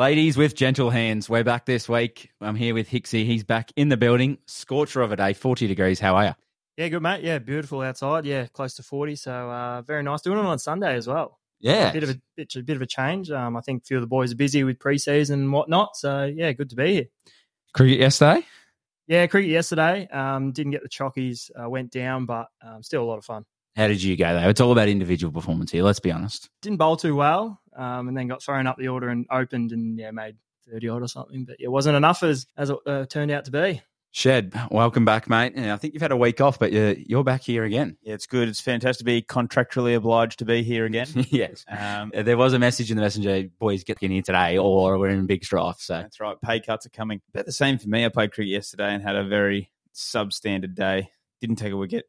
Ladies with gentle hands, we're back this week. I'm here with Hicksy. He's back in the building. Scorcher of a day, 40 degrees. How are you? Yeah, good mate. Yeah, beautiful outside. Yeah, close to forty. So uh, very nice. Doing it on Sunday as well. Yeah. A bit of a bit, a bit of a change. Um, I think a few of the boys are busy with preseason and whatnot. So yeah, good to be here. Cricket yesterday? Yeah, cricket yesterday. Um, didn't get the chockies. Uh, went down, but um, still a lot of fun. How did you go, though? It's all about individual performance here, let's be honest. Didn't bowl too well, um, and then got thrown up the order and opened and yeah, made thirty odd or something. But it wasn't enough as as it uh, turned out to be. Shed, welcome back, mate. Yeah, I think you've had a week off, but you're, you're back here again. Yeah, it's good. It's fantastic to be contractually obliged to be here again. yes. Um, There was a message in the messenger, boys, get in here today, or we're in big strife. So that's right. Pay cuts are coming. About the same for me. I played cricket yesterday and had a very substandard day. Didn't take a wicket.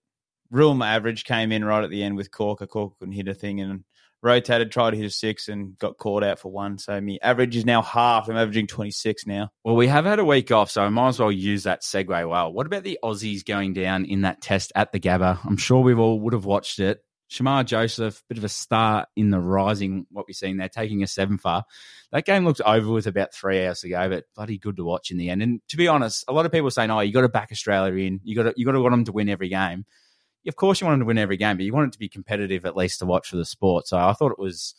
My average came in right at the end with Corker. Corker couldn't hit a thing and rotated, tried to hit a six and got caught out for one. So my average is now half. I'm averaging 26 now. Well, we have had a week off, so I might as well use that segue well. What about the Aussies going down in that test at the Gabba? I'm sure we've all would have watched it. Shamar Joseph, bit of a star in the rising, what we've seen there, taking a seven far. That game looked over with about three hours ago, but bloody good to watch in the end. And to be honest, a lot of people saying, "Oh, you got to back Australia in. You got to you got to want them to win every game." Of course, you want them to win every game, but you want it to be competitive at least to watch for the sport. So I thought it was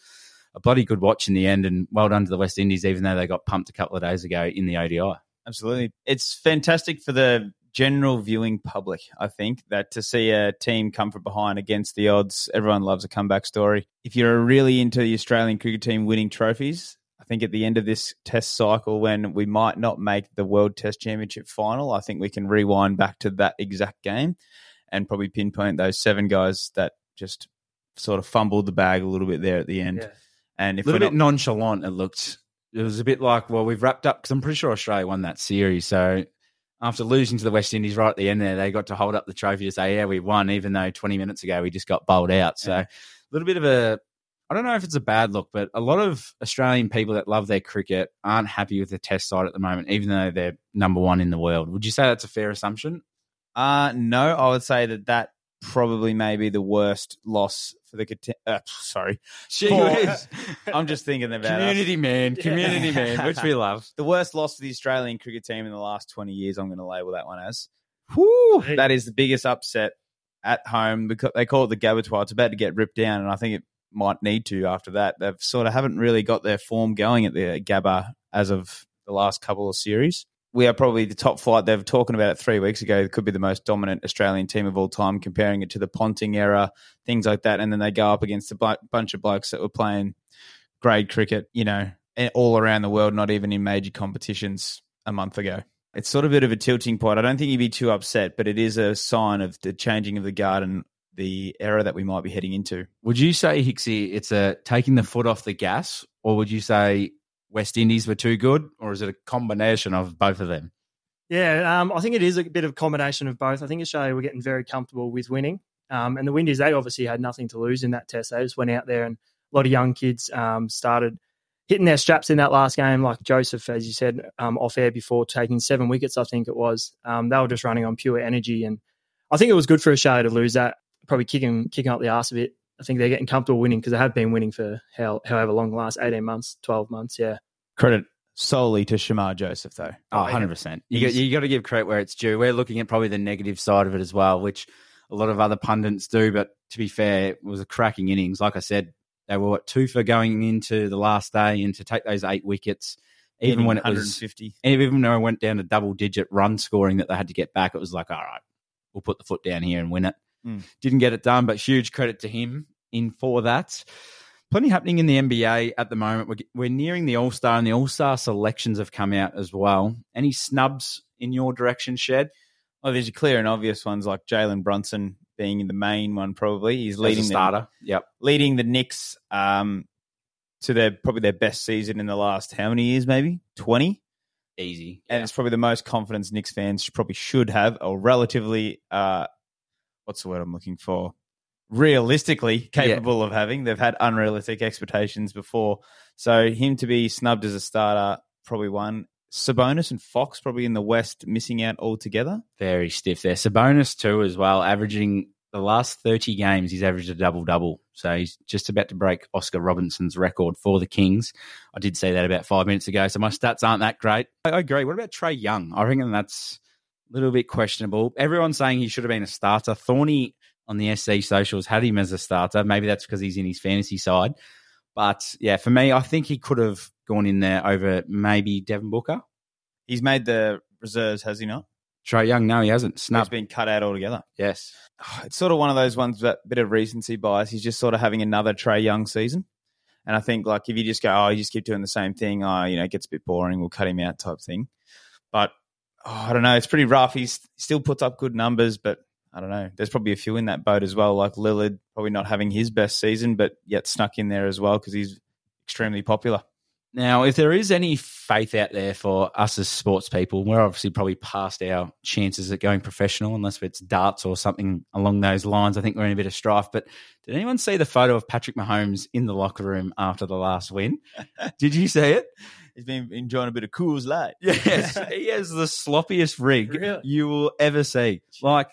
a bloody good watch in the end, and well done to the West Indies, even though they got pumped a couple of days ago in the ODI. Absolutely. It's fantastic for the general viewing public, I think, that to see a team come from behind against the odds, everyone loves a comeback story. If you're really into the Australian cricket team winning trophies, I think at the end of this test cycle, when we might not make the World Test Championship final, I think we can rewind back to that exact game and probably pinpoint those seven guys that just sort of fumbled the bag a little bit there at the end. And A if little we're bit not, nonchalant, it looked. It was a bit like, well, we've wrapped up because I'm pretty sure Australia won that series. So after losing to the West Indies right at the end there, they got to hold up the trophy to say, yeah, we won, even though 20 minutes ago we just got bowled out. So Yeah. a little bit of a. I don't know if it's a bad look, but a lot of Australian people that love their cricket aren't happy with the test side at the moment, even though they're number one in the world. Would you say that's a fair assumption? Uh, no, I would say that that probably may be the worst loss for the cont- uh, sorry. She For- is. I'm just thinking about us. community man, community man, which we love. The worst loss for the Australian cricket team in the last 20 years. I'm going to label that one as. Whew. That is the biggest upset at home because they call it the Gabatoir. It's about to get ripped down, and I think it might need to after that. They've sort of haven't really got their form going at the Gabba as of the last couple of series. We are probably the top flight. They were talking about it three weeks ago. It could be the most dominant Australian team of all time, comparing it to the Ponting era, things like that. And then they go up against a bu- bunch of blokes that were playing grade cricket, you know, all around the world, not even in major competitions a month ago. It's sort of a bit of a tilting point. I don't think you'd be too upset, but it is a sign of the changing of the guard and the era that we might be heading into. Would you say, Hicksy, it's a taking the foot off the gas, or would you say West Indies were too good, or is it a combination of both of them? Yeah, um, I think it is a bit of a combination of both. I think Australia were getting very comfortable with winning. Um, and the Windies, they obviously had nothing to lose in that test. They just went out there and a lot of young kids um, started hitting their straps in that last game, like Joseph, as you said, um, off air before, taking seven wickets, I think it was. Um, they were just running on pure energy. And I think it was good for Australia to lose that, probably kicking, kicking up the arse a bit. I think they're getting comfortable winning because they have been winning for how, however long, the last 18 months, 12 months. Yeah. Credit solely to Shamar Joseph, though. Oh, 100%. You got, you got to give credit where it's due. We're looking at probably the negative side of it as well, which a lot of other pundits do. But to be fair, it was a cracking innings. Like I said, they were what, two for going into the last day and to take those eight wickets, even when it was 150. even though it went down to double digit run scoring that they had to get back, it was like, all right, we'll put the foot down here and win it. Mm. Didn't get it done, but huge credit to him in for that. Plenty happening in the NBA at the moment. We're, we're nearing the All Star, and the All Star selections have come out as well. Any snubs in your direction, Shed? Well, there's clear and obvious ones like Jalen Brunson being the main one. Probably he's leading the, starter. Yep. leading the Knicks um, to their probably their best season in the last how many years? Maybe twenty. Easy. and it's probably the most confidence Knicks fans probably should have, or relatively, uh, what's the word I'm looking for? Realistically capable of having. They've had unrealistic expectations before, so him to be snubbed as a starter, probably one. Sabonis and Fox probably in the West missing out altogether. Very stiff there. Sabonis too as well, averaging the last 30 games, he's averaged a double double. So he's just about to break Oscar Robinson's record for the Kings. I did say that about five minutes ago. So my stats aren't that great. I, I agree. What about Trae Young? I reckon that's a little bit questionable. Everyone's saying he should have been a starter. Thorny on the SC socials had him as a starter. Maybe that's because he's in his fantasy side. But yeah, for me, I think he could have gone in there over maybe Devin Booker. He's made the reserves, has he not? Trae Young, no, he hasn't. He's Snubbed. been cut out altogether. Yes. It's sort of one of those ones that bit of recency bias. He's just sort of having another Trae Young season. And I think like if you just go, oh, you just keep doing the same thing, oh, you know, it gets a bit boring, we'll cut him out type thing. But oh, I don't know, it's pretty rough. He's, he still puts up good numbers, but I don't know. There's probably a few in that boat as well, like Lillard probably not having his best season, but yet snuck in there as well because he's extremely popular. Now, if there is any faith out there for us as sports people, we're obviously probably past our chances at going professional, unless it's darts or something along those lines. I think we're in a bit of strife. But did anyone see the photo of Patrick Mahomes in the locker room after the last win? did you see it? He's been enjoying a bit of Coors Light. Yes, he has the sloppiest rig Really? you will ever see. Like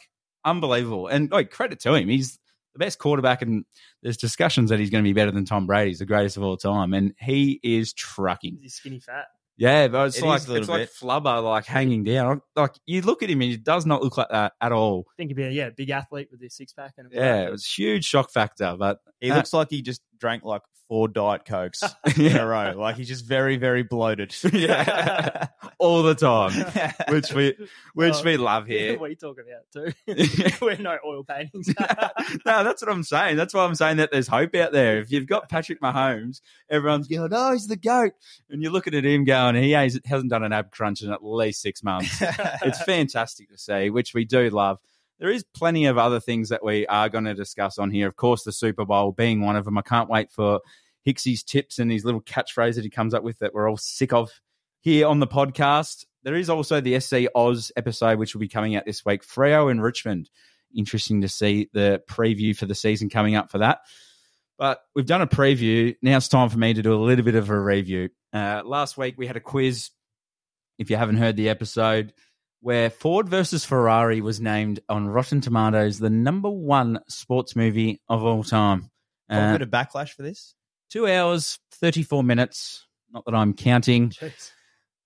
unbelievable. And like credit to him, he's the best quarterback, and there's discussions that he's going to be better than Tom Brady. He's the greatest of all time, and he is trucking. He's skinny fat. Yeah, but it's It like is a little it's like flubber, like hanging down. Like you look at him, and he does not look like that at all. Think about yeah, big athlete with his six pack and Yeah, it was huge shock factor, but He Uh, looks like he just drank like four Diet Cokes in a row. Like he's just very, very bloated. yeah, all the time, which we which Well, we love here. we talk about too. We're no oil paintings. no, that's what I'm saying. That's why I'm saying that there's hope out there. If you've got Patrick Mahomes, everyone's going, "Oh, he's the goat," and you're looking at him going, "He hasn't done an ab crunch in at least six months." it's fantastic to see, which we do love. There is plenty of other things that we are going to discuss on here. Of course, the Super Bowl being one of them. I can't wait for Hicksy's tips and his little catchphrase that he comes up with that we're all sick of here on the podcast. There is also the SC Oz episode, which will be coming out this week. Freo in Richmond. Interesting to see the preview for the season coming up for that. But we've done a preview. Now it's time for me to do a little bit of a review. Uh, last week we had a quiz. If you haven't heard the episode, where Ford versus Ferrari was named on Rotten Tomatoes the number one sports movie of all time. Got a Uh, bit of backlash for this. two hours, 34 minutes. Not that I'm counting. Jeez.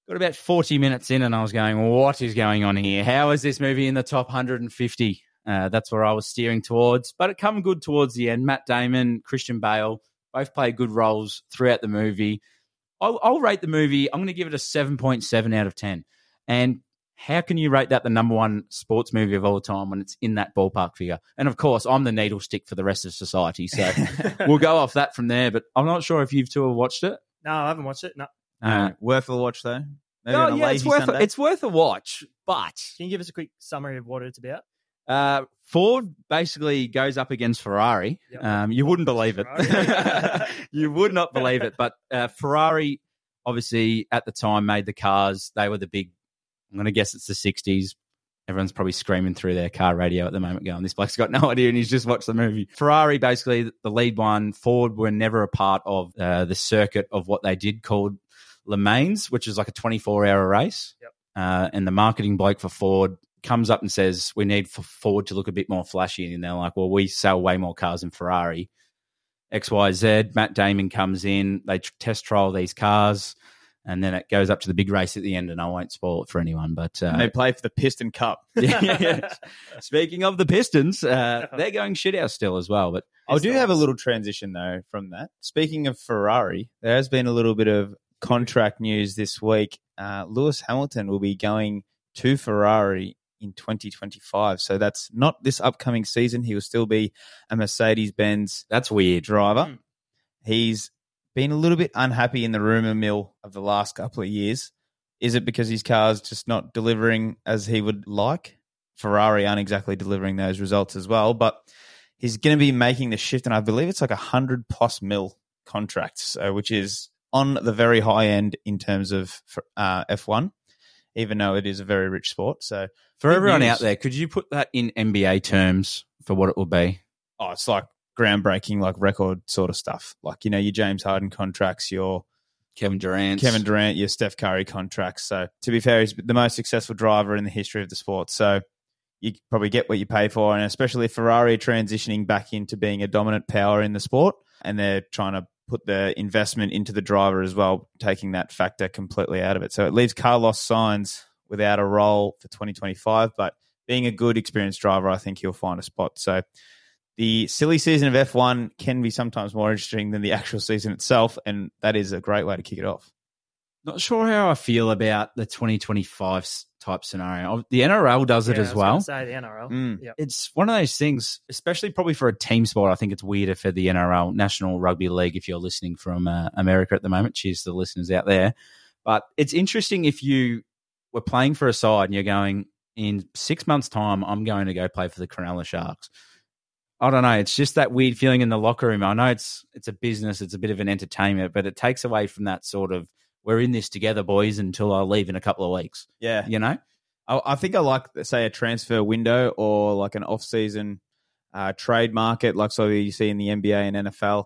Got about 40 minutes in, and I was going, What is going on here? How is this movie in the top 150? Uh, that's where I was steering towards. But it come good towards the end. Matt Damon, Christian Bale, both play good roles throughout the movie. I'll, I'll rate the movie, I'm going to give it a 7.7 out of 10. And how can you rate that the number one sports movie of all time when it's in that ballpark figure? And of course, I'm the needle stick for the rest of society. So we'll go off that from there. But I'm not sure if you've two have watched it. No, I haven't watched it. No. Uh, worth a watch though. Maybe no, yeah, it's worth a, it's worth a watch. But Can you give us a quick summary of what it's about? uh, Ford basically goes up against Ferrari. Yep. Um, you wouldn't believe it. You would not believe it. But uh, Ferrari, obviously, at the time made the cars. They were the big. I'm going to guess it's the 60s. Everyone's probably screaming through their car radio at the moment, going, "This bloke's got no idea," and he's just watched the movie. Ferrari, basically, the lead one. Ford were never a part of uh, the circuit of what they did called Le Mans, which is like a 24 hour race. Yep. Uh, and the marketing bloke for Ford comes up and says, "We need for Ford to look a bit more flashy." And they're like, "Well, we sell way more cars than Ferrari." X, Y, Z. Matt Damon comes in. They test trial these cars, and then it goes up to the big race at the end. And I won't spoil it for anyone, but uh, they play for the Piston Cup. Speaking of the Pistons, uh, they're going shit out still as well. But I do have a little transition though from that. Speaking of Ferrari, there has been a little bit of contract news this week. Uh, Lewis Hamilton will be going to Ferrari in 2025. So that's not this upcoming season. He will still be a Mercedes Benz that's weird. driver. Hmm. He's been a little bit unhappy in the rumor mill of the last couple of years. Is it because his car's just not delivering as he would like? Ferrari aren't exactly delivering those results as well, but he's going to be making the shift, and I believe it's like a hundred plus mil contract, so which is on the very high end in terms of uh, F1, even though it is a very rich sport. So For everyone out there, could you put that in NBA terms for what it will be? oh, it's like groundbreaking, like record sort of stuff. Like you know your James Harden contracts, your Kevin Durant. Kevin Durant, your Steph Curry contracts. So to be fair, he's the most successful driver in the history of the sport. So you probably get what you pay for, and especially Ferrari transitioning back into being a dominant power in the sport, and they're trying to put the investment into the driver as well, taking that factor completely out of it. So it leaves Carlos Sainz without a role for 2025, but being a good experienced driver, I think he'll find a spot. So the silly season of F1 can be sometimes more interesting than the actual season itself, and that is a great way to kick it off. Not sure how I feel about the 2025 type scenario. The NRL does it Yeah, I as was well. Say the NRL. Mm. Yeah. It's one of those things, especially probably for a team sport. I think it's weirder for the NRL, National Rugby League, if you're listening from uh, America at the moment. Cheers to the listeners out there. But it's interesting if you were playing for a side and you're going, in six months' time, I'm going to go play for the Cronulla Sharks. I don't know. It's just that weird feeling in the locker room. I know it's it's a business, it's a bit of an entertainment, but it takes away from that sort of we're in this together, boys, until I leave in a couple of weeks. Yeah, You know? I, I think I like say a transfer window or like an off-season uh, trade market, like so you see in the NBA and NFL.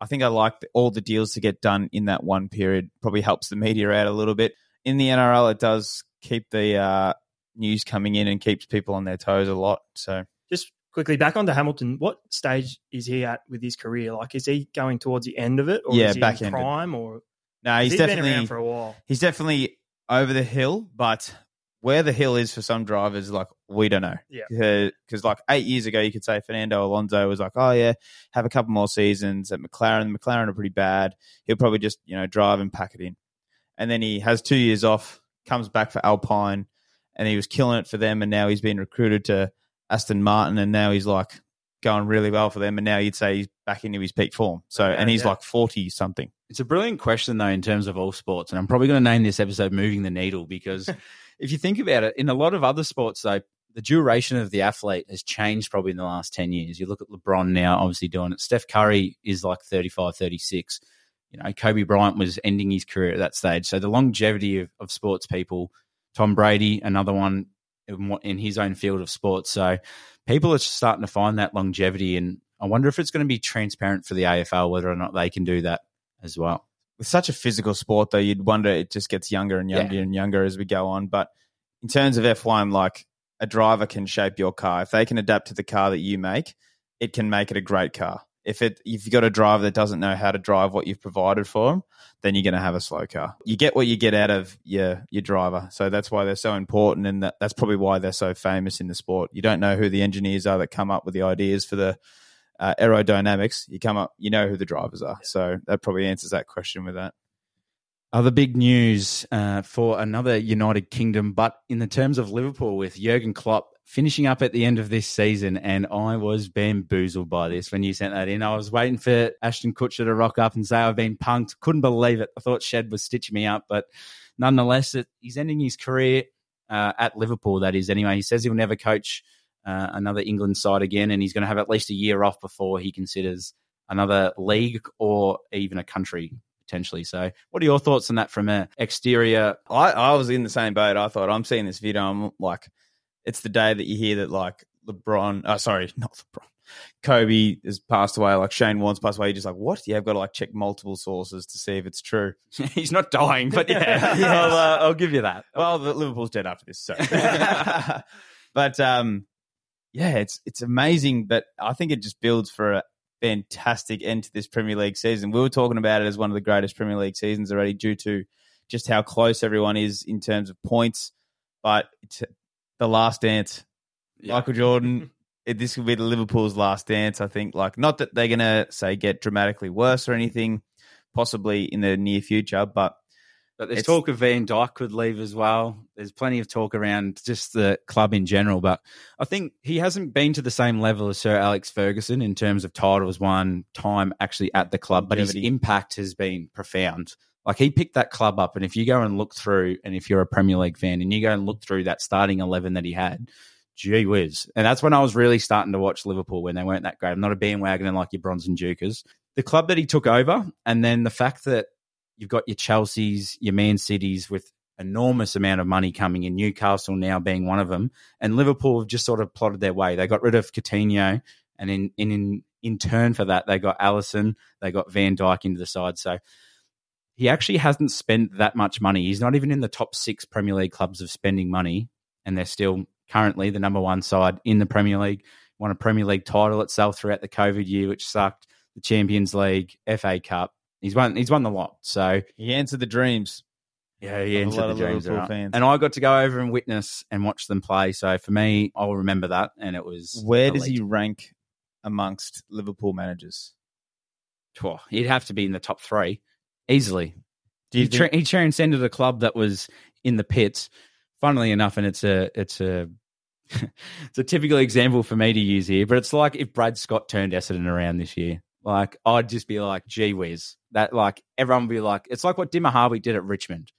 I think I like the, all the deals to get done in that one period. Probably helps the media out a little bit. In the NRL, it does keep the uh, news coming in and keeps people on their toes a lot. So quickly back onto Hamilton. What stage is he at with his career? Like, is he going towards the end of it, or Yeah, is he back in ended. prime, or no, he's he's been definitely around for a while? he's definitely over the hill, but where the hill is for some drivers, like we don't know. Yeah. Because like eight years ago, you could say Fernando Alonso was like, oh yeah, have a couple more seasons at McLaren. McLaren are pretty bad. He'll probably just you know drive and pack it in, and then he has two years off, comes back for Alpine, and he was killing it for them, and now he's been recruited to Aston Martin, and now he's like going really well for them, and now you'd say he's back into his peak form. So, and he's yeah. like forty something. It's a brilliant question, though, in terms of all sports. And I'm probably going to name this episode Moving the Needle because if you think about it, in a lot of other sports, though, the duration of the athlete has changed probably in the last 10 years. You look at LeBron now, obviously doing it. Steph Curry is like 35, 36. You know, Kobe Bryant was ending his career at that stage. So the longevity of, of sports people, Tom Brady, another one in, in his own field of sports. So people are starting to find that longevity. And I wonder if it's going to be transparent for the AFL whether or not they can do that as well. with such a physical sport, though, you'd wonder it just gets younger and younger Yeah. and younger as we go on. But in terms of F1, like a driver can shape your car. If they can adapt to the car that you make, it can make it a great car. If it if you've got a driver that doesn't know how to drive what you've provided for them, then you're going to have a slow car. You get what you get out of your your driver, so that's why they're so important, and that, that's probably why they're so famous in the sport. You don't know who the engineers are that come up with the ideas for the uh, aerodynamics. You come up, you know who the drivers are. So that probably answers that question with that. Other big news uh, for another United Kingdom, but in the terms of Liverpool with Jurgen Klopp finishing up at the end of this season, and I was bamboozled by this when you sent that in. I was waiting for Ashton Kutcher to rock up and say I've been punked. Couldn't believe it. I thought Shed was stitching me up, but nonetheless, it, he's ending his career uh, at Liverpool. That is, anyway. He says he'll never coach uh, another England side again, and he's going to have at least a year off before he considers another league or even a country potentially. So, what are your thoughts on that from an exterior? I, I was in the same boat. I thought I'm seeing this video. I'm like, it's the day that you hear that like LeBron. Oh, sorry, not LeBron. Kobe has passed away. Like Shane Warne's passed away. You're just like, what? Yeah, I've got to like check multiple sources to see if it's true. he's not dying, but yeah. I'll, uh, I'll give you that. Well, the Liverpool's dead after this. So, but um, yeah, it's it's amazing. But I think it just builds for a fantastic end to this Premier League season. We were talking about it as one of the greatest Premier League seasons already, due to just how close everyone is in terms of points. But it's the last dance, Yeah. Michael Jordan. It, this will be the Liverpool's last dance. I think. Like, not that they're gonna say get dramatically worse or anything, possibly in the near future, but But there's talk of Van Dijk could leave as well. There's plenty of talk around just the club in general. But I think he hasn't been to the same level as Sir Alex Ferguson in terms of titles won, time actually at the club. But his impact has been profound. Like he picked that club up, and if you go and look through, and if you're a Premier League fan, and you go and look through that starting eleven that he had, gee whiz! And that's when I was really starting to watch Liverpool when they weren't that great. I'm not a bandwagoner like your Bronze and Jukers. The club that he took over, and then the fact that you've got your Chelseas, your Man Cities with enormous amount of money coming in, Newcastle now being one of them, and Liverpool have just sort of plotted their way. They got rid of Coutinho, and in in in, in turn for that, they got Alisson, they got Van Dijk into the side. So he actually hasn't spent that much money. He's not even in the top six Premier League clubs of spending money, and they're still currently the number one side in the Premier League. Won a Premier League title itself throughout the COVID year, which sucked. The Champions League, FA Cup. He's won. He's won the lot. So He answered the dreams. yeah, he Of a entered lot the dreams. Right? And I got to go over and witness and watch them play. So for me, I'll remember that. And it was Where does he rank amongst Liverpool managers? He'd have to be in the top three easily. Do you he, tra- he transcended a club that was in the pits. Funnily enough, and it's a it's a it's a typical example for me to use here, but it's like if Brad Scott turned Essendon around this year. Like I'd just be like, gee whiz. That like everyone would be like, it's like what Dimma Hardwick did at Richmond.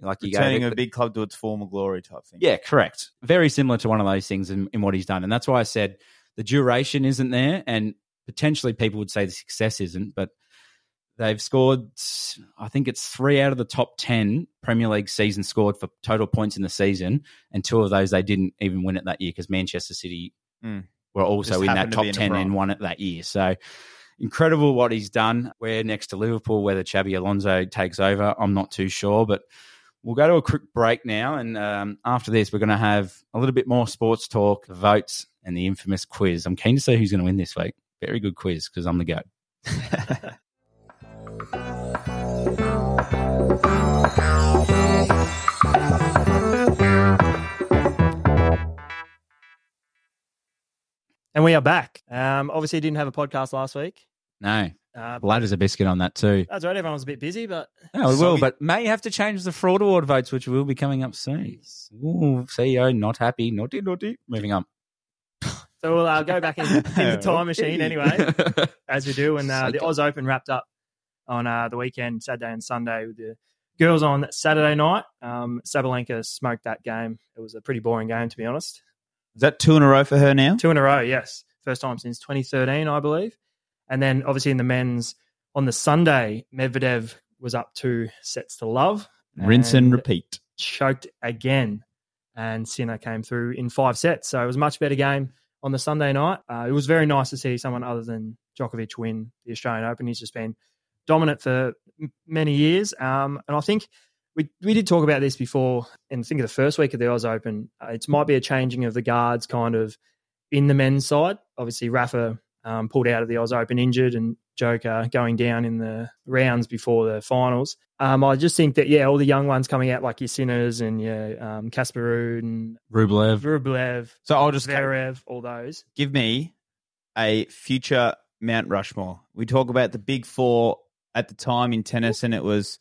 Like you returning go, a big club to its former glory type thing? yeah, correct. Very similar to one of those things in, in what he's done. And that's why I said the duration isn't there. And potentially people would say the success isn't, but they've scored, I think it's three out of the top 10 Premier League season scored for total points in the season. And two of those they didn't even win it that year because Manchester City Mm. were also Just in that top be in the 10 and won it that year. So incredible what he's done. We're next to Liverpool, whether Xabi Alonso takes over, I'm not too sure, but We'll go to a quick break now, and um, after this, we're going to have a little bit more sports talk, votes, and the infamous quiz. I'm keen to see who's going to win this week. Very good quiz because I'm the goat. And we are back. Um, obviously, didn't have a podcast last week. No, Uh, ladders a biscuit on that too. that's right. Everyone was a bit busy, but No, we will, but may have to change the fraud award votes, which will be coming up soon. Ooh, CEO not happy, naughty, naughty. Moving on. so we'll uh, go back in, in the time machine anyway, as we do. And uh, the Psycho. Oz Open wrapped up on uh, the weekend, Saturday and Sunday, with the girls on Saturday night. Um, Sabalenka smoked that game. It was a pretty boring game, to be honest. Is that two in a row for her now? Two in a row, yes. First time since 2013, I believe. And then obviously in the men's on the Sunday, Medvedev was up two sets to love. Rinse and repeat. Choked again. And Sinner came through in five sets. So it was a much better game on the Sunday night. Uh, it was very nice to see someone other than Djokovic win the Australian Open. He's just been dominant for many years. Um, and I think we, we did talk about this before, and think of the first week of the Oz Open. Uh, it might be a changing of the guards kind of in the men's side. Obviously, Rafa um, pulled out of the Oz Open injured, and Joker going down in the rounds before the finals. Um, I just think that yeah, all the young ones coming out like your Sinners and your um, Casper Ruud and Rublev. Rublev, So I'll just Zverev, all those. give me a future Mount Rushmore. We talk about the big four at the time in tennis, and it was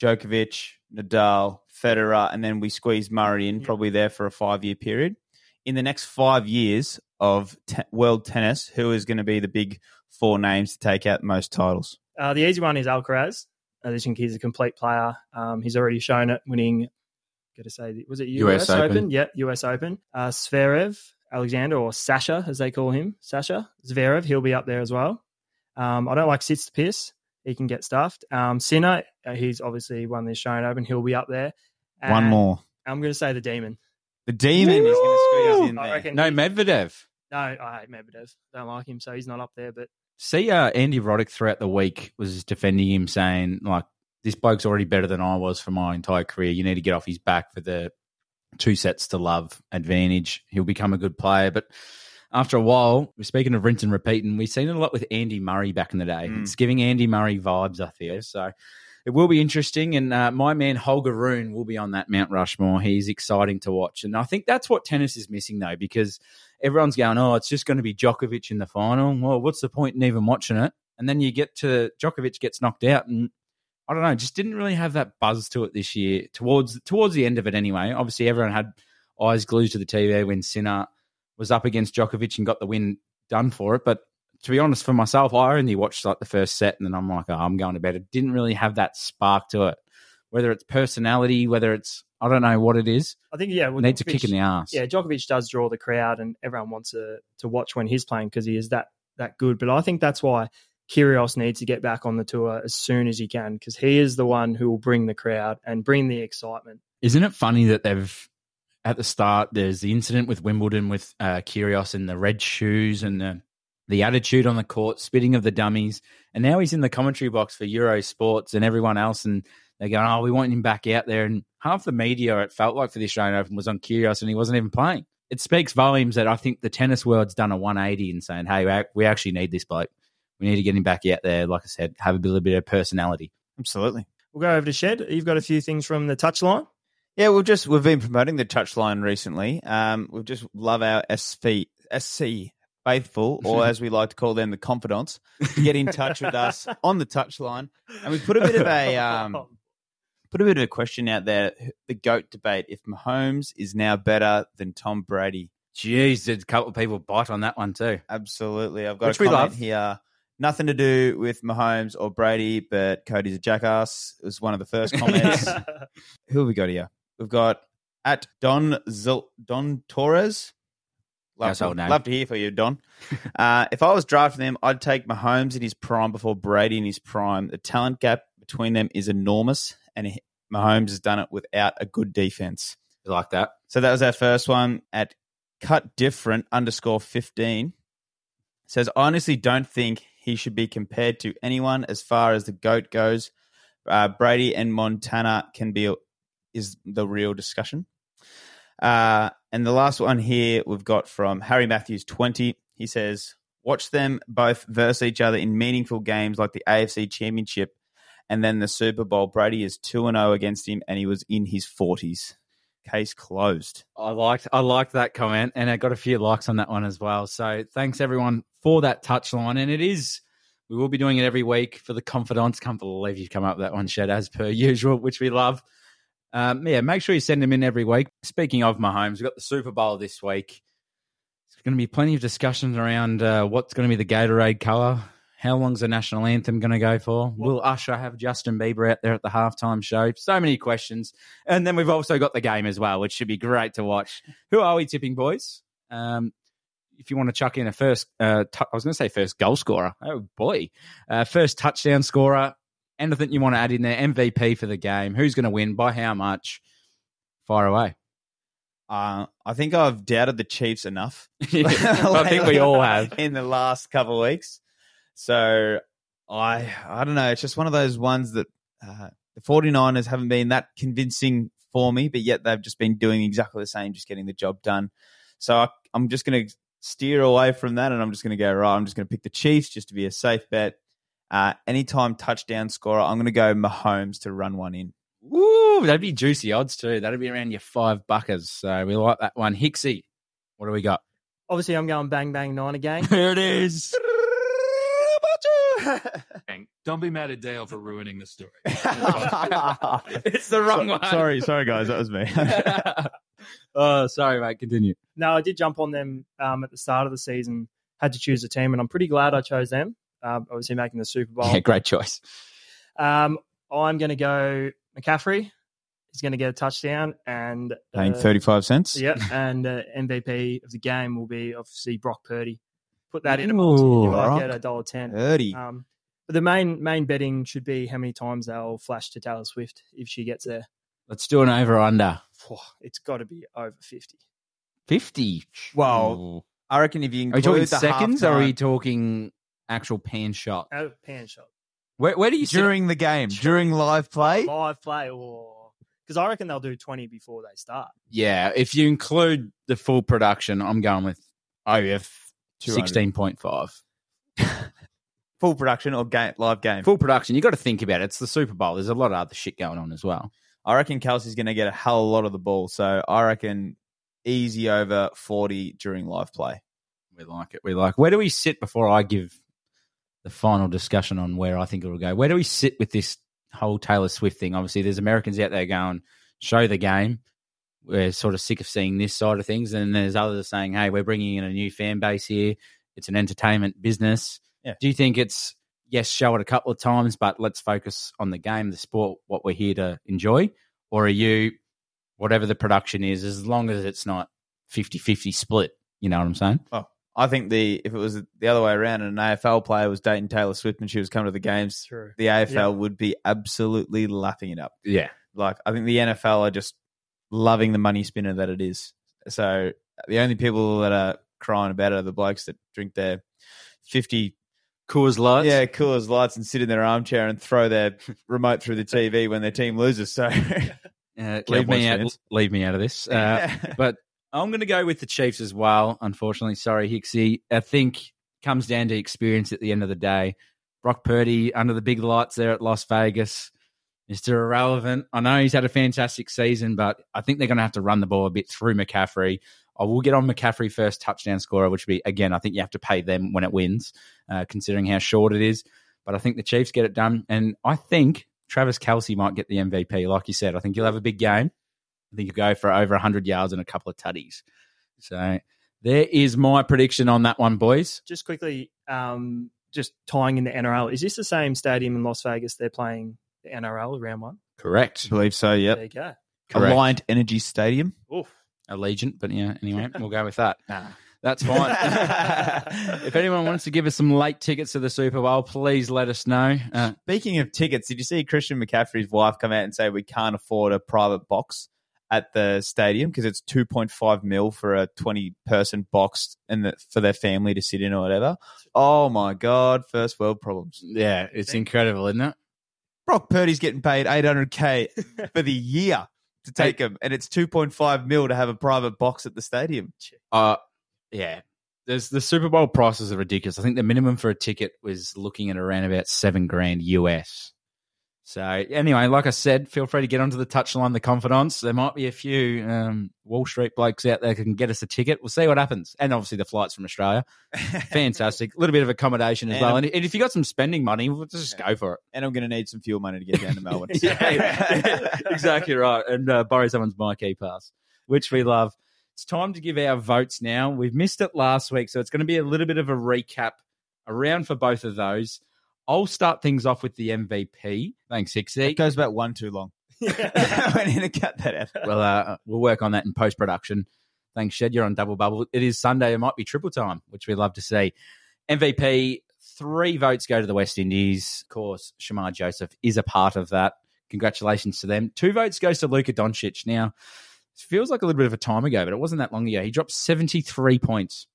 Djokovic, Nadal, Federer, and then we squeezed Murray in, Yeah. probably there for a five year period. In the next five years of te- world tennis, who is going to be the big four names to take out most titles? Uh, the easy one is Alcaraz. I just think he's a complete player. Um, he's already shown it, winning. Got to say, was it US, US Open. Yeah, US Open. Uh, Zverev, Alexander, or Sasha, as they call him, Sasha Zverev. He'll be up there as well. Um, I don't like Tsitsipas. He can get stuffed. Um, Sinner, uh, he's obviously won the Australian Open. He'll be up there. One more. I'm going to say the Demon. The Demon is going to squeeze in I there. reckon- No, Medvedev. No, I hate Medvedev. Don't like him, so he's not up there. But See, uh, Andy Roddick throughout the week was defending him, saying like, "This bloke's already better than I was for my entire career. You need to get off his back for the two sets to love advantage. He'll become a good player." But after a while, we're speaking of rinse and repeat, and we've seen it a lot with Andy Murray back in the day. Mm. It's giving Andy Murray vibes, I feel. So it will be interesting. And uh, my man Holger Rune will be on that Mount Rushmore. He's exciting to watch, and I think that's what tennis is missing though, because everyone's going, "Oh, it's just going to be Djokovic in the final." Well, what's the point in even watching it? And then you get to Djokovic gets knocked out, and I don't know, just didn't really have that buzz to it this year. Towards towards the end of it, anyway. Obviously, everyone had eyes glued to the TV when Sinner was up against Djokovic and got the win done for it. But to be honest, for myself, I only watched like the first set, and then I'm like, oh, I'm going to bed. It didn't really have that spark to it. Whether it's personality, whether it's I don't know what it is. I think yeah, well, It needs a kick in the ass. Yeah, Djokovic does draw the crowd, and everyone wants to to watch when he's playing because he is that that good. But I think that's why Kyrgios needs to get back on the tour as soon as he can because he is the one who will bring the crowd and bring the excitement. Isn't it funny that they've at the start there's the incident with Wimbledon with uh, Kyrgios and the red shoes and the the attitude on the court, spitting of the dummies, and now he's in the commentary box for Euro Sports and everyone else, and they're going, "Oh, we want him back out there." And half the media, it felt like for the Australian Open, was on Kyrgios, and he wasn't even playing. it speaks volumes that I think the tennis world's done a 180 and saying, hey, we actually need this bloke. We need to get him back out there. Like I said, have a little bit of personality. Absolutely. We'll go over to Shed. You've got a few things from the touchline. Yeah, we've just we've been promoting the touchline recently. Um, we just love our SV SC faithful, or as we like to call them, the confidants, to get in touch with us on the touchline, and we put a bit of a um, put a bit of a question out there: the goat debate. If Mahomes is now better than Tom Brady, Jeez, did a couple of people bite on that one too. absolutely. I've got Which a we comment love. here. Nothing to do with Mahomes or Brady, but Cody's a jackass. It was one of the first comments. Who have we got here? We've got at Don Zil- Don Torres. Love, to, love to hear from you, Don. uh, if I was drafting them, I'd take Mahomes in his prime before Brady in his prime. The talent gap between them is enormous, and Mahomes has done it without a good defense. You like that? So that was our first one at cut different underscore 15. Says, I honestly don't think he should be compared to anyone as far as the GOAT goes. Uh, Brady and Montana can be, is the real discussion. Uh, and the last one here we've got from Harry Matthews 20. He says, watch them both verse each other in meaningful games like the AFC Championship and then the Super Bowl. Brady is 2 and 0 against him and he was in his 40s. Case closed. I liked I liked that comment, and I got a few likes on that one as well. So thanks everyone for that touchline, and it is we will be doing it every week for the confidants. Can't believe you've come up with that one, Shed, as per usual, which we love. Um, yeah, make sure you send them in every week. Speaking of Mahomes, we've got the Super Bowl this week. There's going to be plenty of discussions around uh, what's going to be the Gatorade color. How long's the national anthem going to go for? Will Usher have Justin Bieber out there at the halftime show? So many questions. And then we've also got the game as well, which should be great to watch. Who are we tipping, boys? Um, if you want to chuck in a first, uh, t- I was going to say first goal scorer. Oh boy, uh, first touchdown scorer. Anything you want to add in there? MVP for the game. Who's going to win? By how much? Fire away. Uh, I think I've doubted the Chiefs enough. I think we all have. in the last couple of weeks. So I I don't know. It's just one of those ones that uh, the 49ers haven't been that convincing for me, but yet they've just been doing exactly the same, just getting the job done. So I, I'm just going to steer away from that, and I'm just going to go right. I'm just going to pick the Chiefs just to be a safe bet. Uh, anytime touchdown scorer, I'm going to go Mahomes to run one in. Woo, that'd be juicy odds too. That'd be around your five buckers. So we like that one. Hixie, what do we got? Obviously, I'm going bang bang nine again. There it is. Don't be mad at Dale for ruining the story. it's the wrong one. sorry, sorry, guys, that was me. oh, sorry, mate. Continue. No, I did jump on them um, at the start of the season. Had to choose a team, and I'm pretty glad I chose them. Um, obviously, making the Super Bowl. Yeah, great choice. Um, I'm going to go McCaffrey. He's going to get a touchdown, and Paying uh, 35 cents. Yeah, and uh, MVP of the game will be obviously Brock Purdy. Put that in a Ooh, multi. You might get a dollar ten. 30. Um, but the main main betting should be how many times they'll flash to Taylor Swift if she gets there. Let's do an over under. It's got to be over fifty. 50. Well, I reckon if you are you include talking the seconds or are halftime- you talking actual pan shot? Out of pan shot, Where, where do you sit? during the game, during live play. live play, or because I reckon they'll do twenty before they start. Yeah, if you include the full production, I'm going with OF 200. 16.5. Full production or game, live game. Full production, you got to think about it. It's the Super Bowl. There's a lot of other shit going on as well. I reckon Kelce's going to get a hell of a lot of the ball. So I reckon easy over 40 during live play. We like it. We like. Where do we sit before I give the final discussion on where I think it will go? Where do we sit with this whole Taylor Swift thing? Obviously, there's Americans out there going, show the game. We're sort of sick of seeing this side of things. And there's others saying, hey, we're bringing in a new fan base here. It's an entertainment business. Yeah. Do you think it's, yes, show it a couple of times, but let's focus on the game, the sport, what we're here to enjoy? Or are you, whatever the production is, as long as it's not 50 50 split? You know what I'm saying? I think the if it was the other way around and an AFL player was dating Taylor Swift and she was coming to the games, True. the AFL Yeah. would be absolutely lapping it up. Yeah. Like I think the NFL are just loving the money spinner that it is. So the only people that are crying about it are the blokes that drink their fifty Coors Lights. yeah Coors Lights and sit in their armchair and throw their remote through the TV when their team loses. So Uh, leave Cowboys me out. Leave me out of this. Uh, but I'm going to go with the Chiefs as well. Unfortunately, sorry, Hicksy. I think comes down to experience at the end of the day. Brock Purdy under the big lights there at Las Vegas, Mr. Irrelevant. I know he's had a fantastic season, but I think they're going to have to run the ball a bit through McCaffrey. I will get on McCaffrey first touchdown scorer, which would be again. I think you have to pay them when it wins, uh, considering how short it is. But I think the Chiefs get it done, and I think Travis Kelce might get the MVP. Like you said, I think he'll have a big game. I think he'll go for over 100 yards and a couple of tutties. So there is my prediction on that one, boys. Just quickly, um, just tying in the NRL. Is this the same stadium in Las Vegas they're playing the NRL round one? Correct. I believe so. There Yep. you go. Correct. Alliant Energy Stadium. Oof. Allegiant, but yeah, anyway, we'll go with that. Nah. That's fine. if anyone wants to give us some late tickets to the Super Bowl, please let us know. Uh, Speaking of tickets, did you see Christian McCaffrey's wife come out and say we can't afford a private box at the stadium because it's 2.5 mil for a 20 person box and the, for their family to sit in or whatever? Oh my God, first world problems. yeah, it's incredible, isn't it? Brock Purdy's getting paid 800k for the year to take him, and it's 2.5 mil to have a private box at the stadium. Uh, yeah. There's the Super Bowl prices are ridiculous. I think the minimum for a ticket was looking at around about seven grand US. So anyway, like I said, feel free to get onto the touchline, the confidants. There might be a few um, Wall Street blokes out there who can get us a ticket. We'll see what happens. And obviously the flights from Australia. Fantastic. A little bit of accommodation as And well. I'm- And, if you got some spending money, we'll just go for it. and I'm going to need some fuel money to get down to Melbourne. yeah, exactly right. And uh, borrow someone's marquee pass, which we love. It's time to give our votes now. We've missed it last week, so it's going to be a little bit of a recap around for both of those. I'll start things off with the MVP. Thanks, It Hixie. goes about one too long. I need to cut that out. Well, uh, we'll work on that in post production. Thanks, Shed. You're on double bubble. It is Sunday. It might be triple time, which we love to see. MVP, three votes go to the West Indies. Of course, Shamar Joseph is a part of that. Congratulations to them. Two votes goes to Luka Doncic. Now, it feels like a little bit of a time ago, but it wasn't that long ago. He dropped 73 points,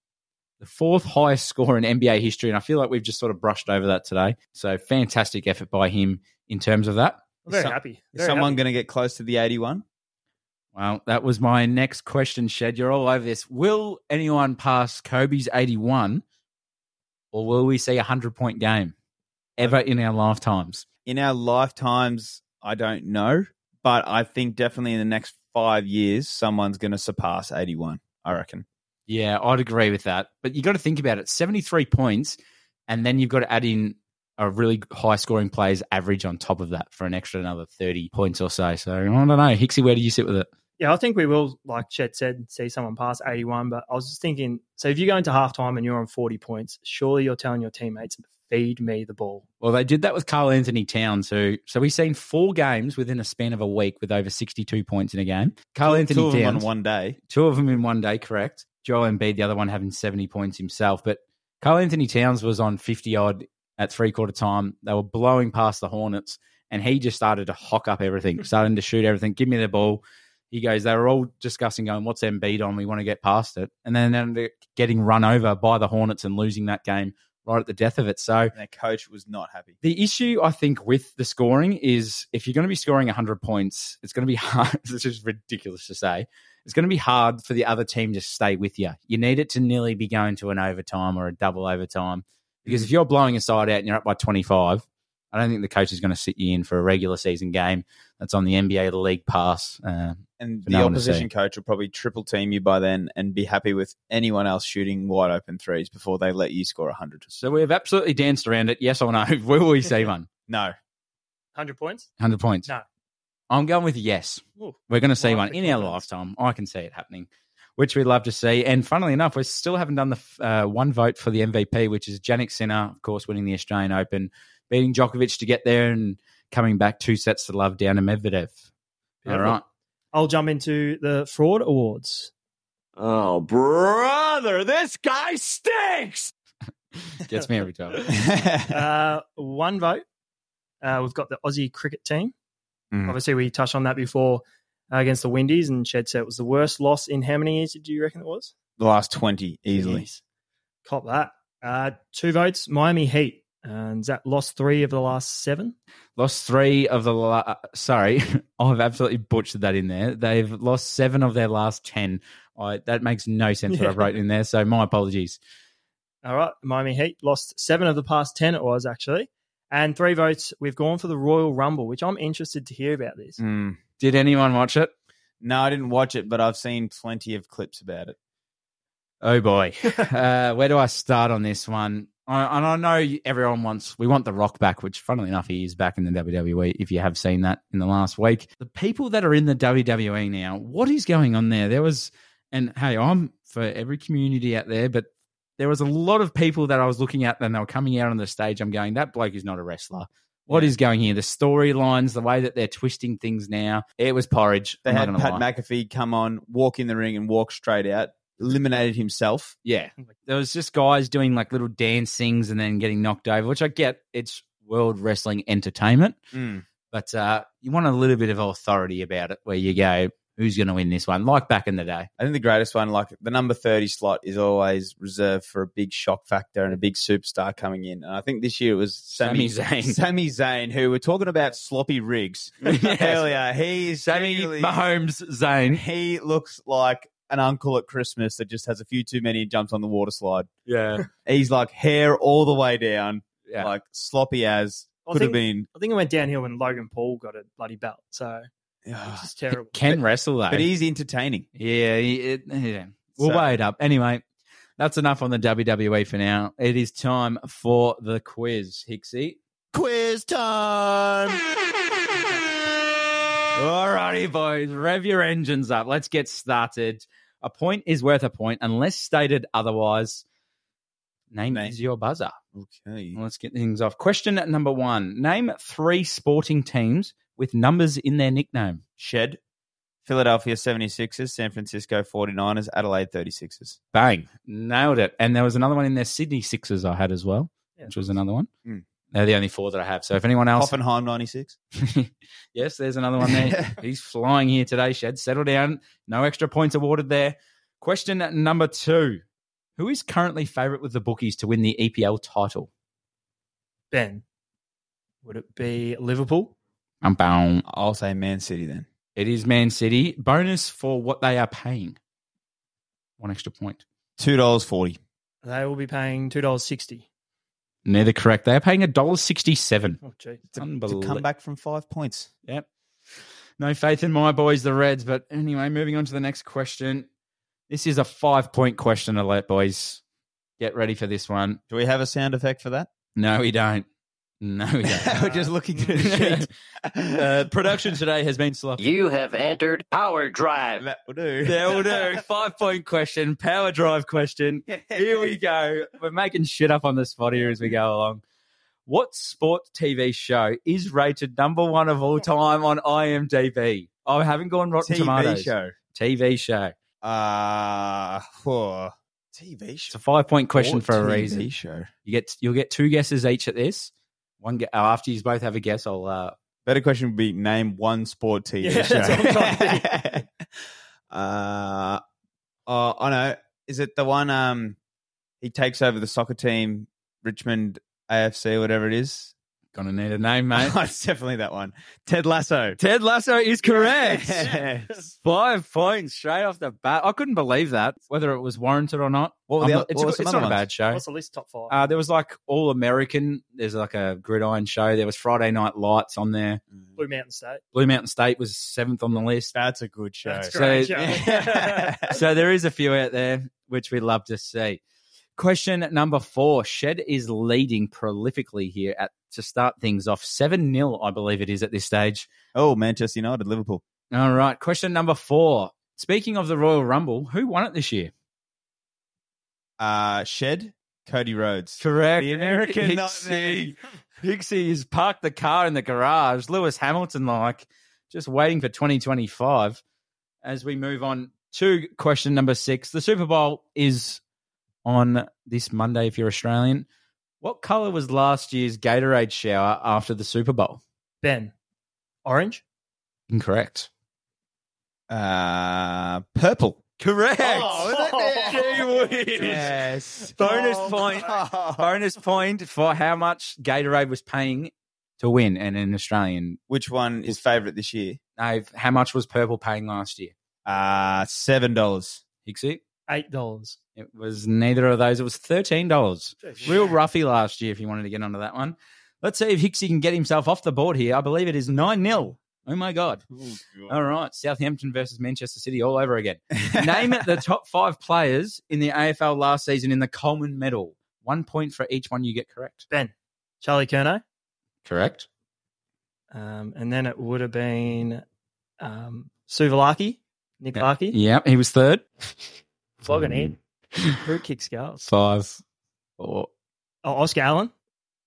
the fourth highest score in NBA history. And I feel like we've just sort of brushed over that today. So fantastic effort by him in terms of that. I'm very So- happy. Is someone going to get close to the 81? Well, that was my next question, Shed. You're all over this. Will anyone pass Kobe's 81 or will we see a 100 point game ever in our lifetimes? In our lifetimes, I don't know, but I think definitely in the next five years, someone's going to surpass 81, I reckon. Yeah, I'd agree with that. But you got to think about it 73 points, and then you've got to add in a really high scoring player's average on top of that for an extra another 30 points or so. So I don't know. Hixie, where do you sit with it? Yeah, I think we will, like Shed said, see someone pass 81. But I was just thinking, so if you go into halftime and you're on 40 points, surely you're telling your teammates, feed me the ball. Well, they did that with Karl-Anthony Towns, who so we've seen four games within a span of a week with over 62 points in a game. Carl Two- Anthony two of them Towns on one day. two of them in one day, correct. Joel Embiid, the other one having 70 points himself. But Karl-Anthony Towns was on 50 odd at three quarter time. They were blowing past the Hornets, and he just started to hock up everything, starting to shoot everything. Give me the ball. He goes, they were all discussing, going, What's Embiid on? We want to get past it. And then ended up getting run over by the Hornets and losing that game right at the death of it. So And their coach was not happy. the issue, I think, with the scoring is if you're going to be scoring 100 points, it's going to be hard. this is ridiculous to say. It's going to be hard for the other team to stay with you. You need it to nearly be going to an overtime or a double overtime. Because mm. if you're blowing a side out and you're up by 25, I don't think the coach is going to sit you in for a regular season game that's on the NBA the League Pass. Uh, And the no one to see. opposition coach will probably triple team you by then and be happy with anyone else shooting wide open threes before they let you score 100. so we've absolutely danced around it. Yes or no? Will we see one? No. 100 points? 100 points? No. I'm going with yes. Ooh. We're going to see one the in our lifetime. I can see it happening, which we'd love to see. And funnily enough, we still haven't done the uh, one vote for the MVP, which is Jannik Sinner, of course, winning the Australian Open, beating Djokovic to get there and coming back two sets to love down to Medvedev. All Beautiful. right. I'll jump into the fraud awards. Oh, brother, this guy stinks. Gets me every time. Uh, one vote. Uh, we've got the Aussie cricket team. Mm. Obviously, we touched on that before uh, against the Windies, and Shed said it was the worst loss in how many years do you reckon it was? the last 20, easily. Jeez. Cop that. Uh, two votes, Miami Heat. And Zach lost three of the last seven. Lost three of the. La- sorry, I've absolutely butchered that in there. They've lost seven of their last 10 I, that makes no sense what I've wrote in there. So my apologies. All right, Miami Heat lost seven of the past ten. It was actually, and three votes. We've gone for the Royal Rumble, which I'm interested to hear about this. Mm. Did anyone watch it? No, I didn't watch it, but I've seen plenty of clips about it. Oh boy, uh, where do I start on this one? I, and I know everyone wants we want the Rock back, which, funnily enough, he is back in the WWE. If you have seen that in the last week, the people that are in the WWE now, what is going on there? There was, and hey, I'm for every community out there, but there was a lot of people that I was looking at, and they were coming out on the stage. I'm going, that bloke is not a wrestler. What is going here? The storylines, the way that they're twisting things now, it was porridge. They I'm had Pat lie. McAfee come on, walk in the ring, and walk straight out. Eliminated himself. Yeah. There was just guys doing like little dancings and then getting knocked over, which I get. It's world wrestling entertainment, Mm. but uh, you want a little bit of authority about it where you go, who's going to win this one? Like back in the day. I think the greatest one, like the number 30 slot, is always reserved for a big shock factor and a big superstar coming in. And I think this year it was Sammy, Sami Zayn. Sami Zayn, who we're talking about sloppy rigs Yes. earlier. He's Sammy genuinely- Mahomes Zane. He looks like an uncle at Christmas that just has a few too many and jumps on the water slide. Yeah. He's like hair all the way down, Yeah. like sloppy as I could have think- been. I think it went downhill when Logan Paul got a bloody belt. So it's just terrible. Can wrestle though. But he's entertaining. Yeah, he- it, yeah. We'll So- weigh it up. Anyway, that's enough on the WWE for now. It is time for the quiz, Hixie. Quiz time. Alrighty, boys, rev your engines up. Let's get started. A point is worth a point unless stated otherwise. Name, Name. is your buzzer. Okay. Let's get things off. Question number one Name three sporting teams with numbers in their nickname. Shed, Philadelphia 76ers, San Francisco 49ers, Adelaide 36ers. Bang. Nailed it. And there was another one in there, Sydney Sixers, I had as well, Yeah. which was another one. Mm. They're the only four that I have. So if anyone else. Hoffenheim 96. yes, there's another one there. He's flying here today, Shed. Settle down. No extra points awarded there. Question number two Who is currently favourite with the bookies to win the EPL title? Ben, would it be Liverpool? Um, bow. I'll say Man City then. It is Man City. Bonus for what they are paying. One extra point. $2.40. They will be paying two dollars sixty. Neither correct. They are paying a dollar sixty-seven. Oh, gee. To, to Unbelievable. come back from five points. Yep. No faith in my boys, the Reds. But anyway, moving on to the next question. This is a five-point question alert, boys. Get ready for this one. Do we have a sound effect for that? No, we don't. No, we are just looking through the sheet. uh, production today has been sloppy. You have entered Power Drive. that will do. There will do. Five point question, power drive question. Here we go. We're making shit up on the spot here as we go along. What sport TV show is rated number one of all time on IMDb? I haven't gone Rotten TV Tomatoes. show. TV show. Uh, whoa. TV It's a five point question Or for a TV reason. show. You get you'll get two guesses each at this. One after you both have a guess, I'll uh, Better question would be name one sport TV Yeah, show. that's what I'm uh, oh, I know. Is it the one? Um, he takes over the soccer team, Richmond AFC, whatever it is. Gonna need a name, mate. it's definitely that one. Ted Lasso. Ted Lasso is correct. Yes. Five points straight off the bat. I couldn't believe that, whether it was warranted or not. What were I'm the not- oth- it's what a- were it's some not other a ones? bad show. What's the list? Top five. Uh, there was like All American. There's like a gridiron show. There was Friday Night Lights on there. Blue Mountain State. Blue Mountain State was seventh on the list. That's a good show. That's So- great. show. so there is a few out there which we'd love to see. Question number four. Shed is leading prolifically here at to start things off. 7 0, I believe it is at this stage. oh, Manchester United, Liverpool. All right. Question number four. Speaking of the Royal Rumble, who won it this year? Uh, Shed, Cody Rhodes. Correct. The American Pixie. Pixie has parked the car in the garage. Lewis Hamilton, like, just waiting for 2025. As we move on to question number six, the Super Bowl is on this Monday if you're Australian. What color was last year's Gatorade shower after the Super Bowl? Ben, orange. Incorrect. Uh, purple. Correct. Oh, was it? Gee whiz. Yes. Bonus point. Bonus point for how much Gatorade was paying to win, and an Australian, Which one is favourite this year? no, how much was Purple paying last year? Uh, seven dollars. Hixie? Eight dollars. It was neither of those. It was thirteen dollars. Real roughy last year. If you wanted to get onto that one, let's see if Hixie can get himself off the board here. I believe it is nine 0 Oh my god! All right, Southampton versus Manchester City all over again. Name it the top five players in the AFL last season in the Coleman Medal. One point for each one you get correct. Ben, Charlie Curnow, Correct. um, and then it would have been um, Suvalaki, Nick Larkey, Yeah, he was third. flogging in. Who kicks goals? Five. Four. Oh, Oscar Allen.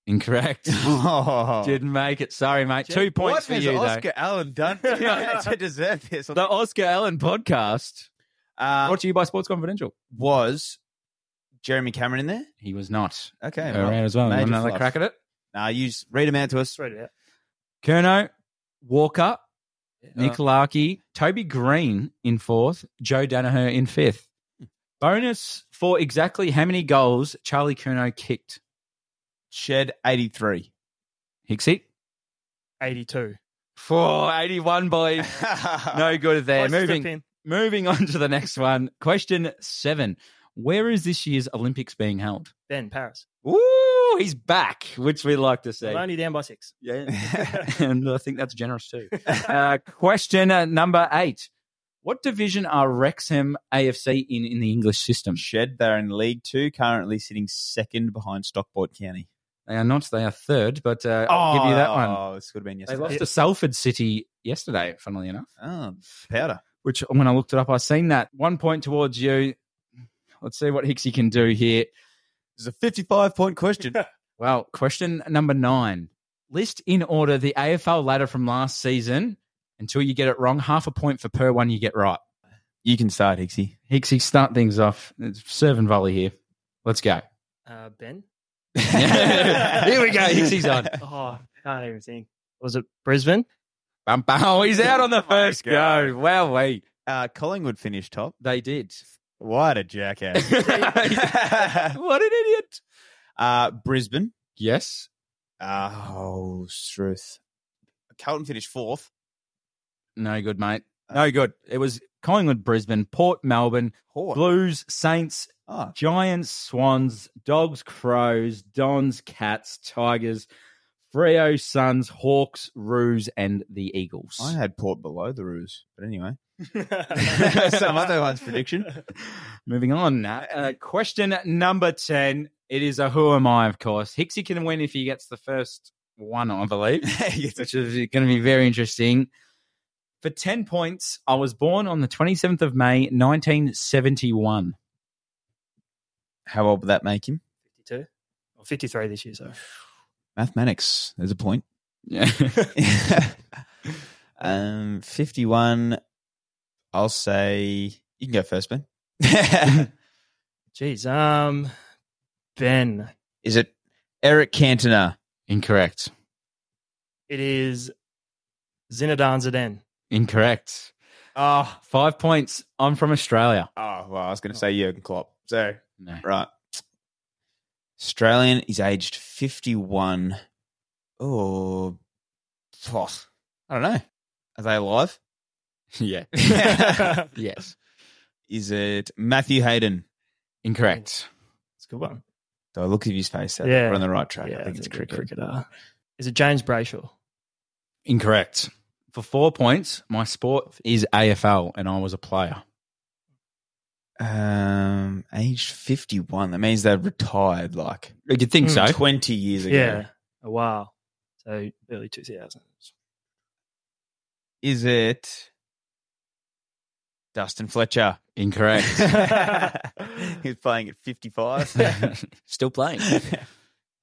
Incorrect. Oh. Didn't make it. Sorry, mate. Two points what for has you, though. Oscar Allen done to deserve this? The Oscar Allen podcast Uh, brought to you by Sports Confidential. was Jeremy Cameron in there? He was not Okay, around as well. You major want another fluff. crack at it? Nah, you s- read them out to us. Straight out. Curnow, Walker, Nick Uh, Larkey, Toby Greene in fourth, Joe Daniher in fifth. Bonus for exactly how many goals Charlie Curnow kicked. Shed 83. Hixie? 82. For 81, boys. No good there. Close Moving, moving on to the next one. Question seven. Where is this year's Olympics being held? Ben, Paris. Ooh, he's back, which we like to see. We're only down by six. Yeah. and I think that's generous too. Uh, question uh, number eight. What division are Wrexham AFC in in the English system? Shed, they're in League Two, currently sitting second behind Stockport County. They are not. They are third, but uh, I'll give you that one. Oh, this could have been yesterday. They yesterday. lost to Salford City yesterday, funnily enough. Oh, powder. Which, when I looked it up, I seen that. One point towards you. Let's see what Hixie can do here. This is a 55 point question. Well, question number nine. List in order the AFL ladder from last season until you get it wrong. Half a point for per one you get right. you can start, Hixie. Hixie, start things off. It's serve and volley here. Let's go. Uh, ben. here we go. Hixie's on. Oh, I can't even think. Was it Brisbane? Bum, bum. Oh, he's out on the first God. go. Well, we Uh, Collingwood finished top. they did. What a jackass. what an idiot. uh, Brisbane. Yes. Oh, Struth. Carlton finished fourth. No good, mate. No good. It was Collingwood, Brisbane, Port, Melbourne, Hort. Blues, Saints, Oh, Giants, Swans, Dogs, Crows, Dons, Cats, Tigers, Freo, Suns, Hawks, Roos, and the Eagles. I had Port below the Roos. But anyway. Some other one's prediction. Moving on. Uh, question number 10. It is a who am I, of course. Hixie can win if he gets the first one, I believe, which is going to be very interesting. For 10 points, I was born on the 27th of May, 1971. How old would that make him? 52. Or 53 this year, so. Mathematics. There's a point. Yeah. um, 51. I'll say you can go first, Ben. Jeez. Um, Ben. Is it Eric Cantona? Incorrect. It is Zinedine Zidane. Incorrect. Oh, Five points. I'm from Australia. oh well, I was going to oh. say Jurgen Klopp. So, No. right. Australian is aged 51. Oh, oh, I don't know. Are they alive? Yeah. yes. Is it Matthew Hayden? Incorrect. It's a good one. Do I look at his face? that Yeah. We're on the right track. Yeah, I think it's a good cricket. cricketer. Is it James Brayshaw? Incorrect. For four points, my sport is AFL and I was a player. Um, aged 51. That means they're retired like You'd think so. 20 years ago. Yeah. A while. So early 2000s. Is it Dustin Fletcher? Incorrect. He's playing at 55. Still playing.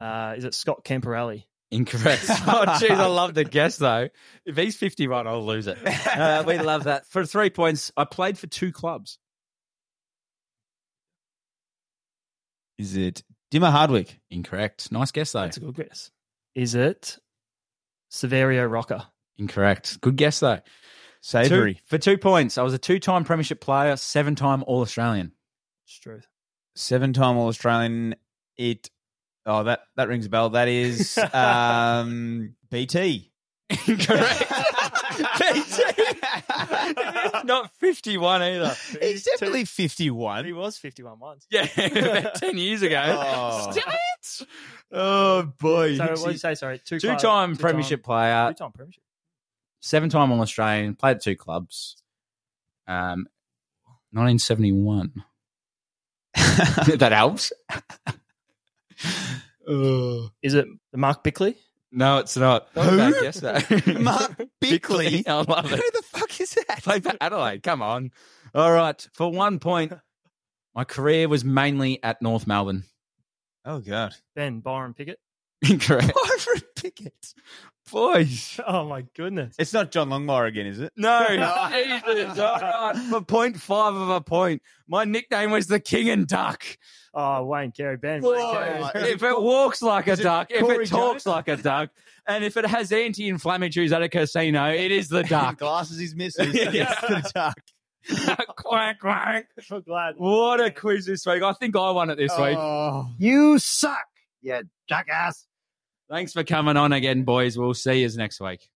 Uh, is it Scott Camporeale? Incorrect. Oh, jeez, I love the guess though. If he's 51, I'll lose it. Uh, we love that. For three points, I played for two clubs. Is it Dimma Hardwick? Incorrect. Nice guess though. That's a good guess. Is it Saverio Rocca? Incorrect. Good guess though. Two, Savory. for two points, I was a two-time premiership player, seven-time All-Australian. It's true. Seven time All Australian. It. Oh, that, that rings a bell. That is um, BT. Incorrect. Not 51 either. He's definitely 51. He was 51 once. Yeah, about 10 years ago. Oh. Still it? Oh, boy. So what did you say? Sorry, two Two time premiership player, Two time premiership. seven time All Australian, played at two clubs. Um, 1971. that helps. Oh. Is it Mark Bickley? No, it's not. That was Who? a bad guess, though. Mark Bickley? I love Who it. the fuck is that? Played for Adelaide. Come on. All right. For one point, my career was mainly at North Melbourne. Oh, God. Ben Byron Pickett. Incorrect. Byron Pickett. Boys. Oh my goodness. It's not John Longmire again, is it? No, Jesus. All right. For point five of a point, my nickname was the King and Duck. Oh, Wayne Carey, Ben. Boy, Wayne Carey. if it walks like a duck, if Corey it talks Jones? like a duck, and if it has anti-inflammatories at a casino, it is the duck. Glasses he's missing. Yeah. It's the duck. quack, quack. I'm glad. What a quiz this week. I think I won it this week. Oh. You suck, you jackass. Thanks for coming on again, boys. We'll see you next week.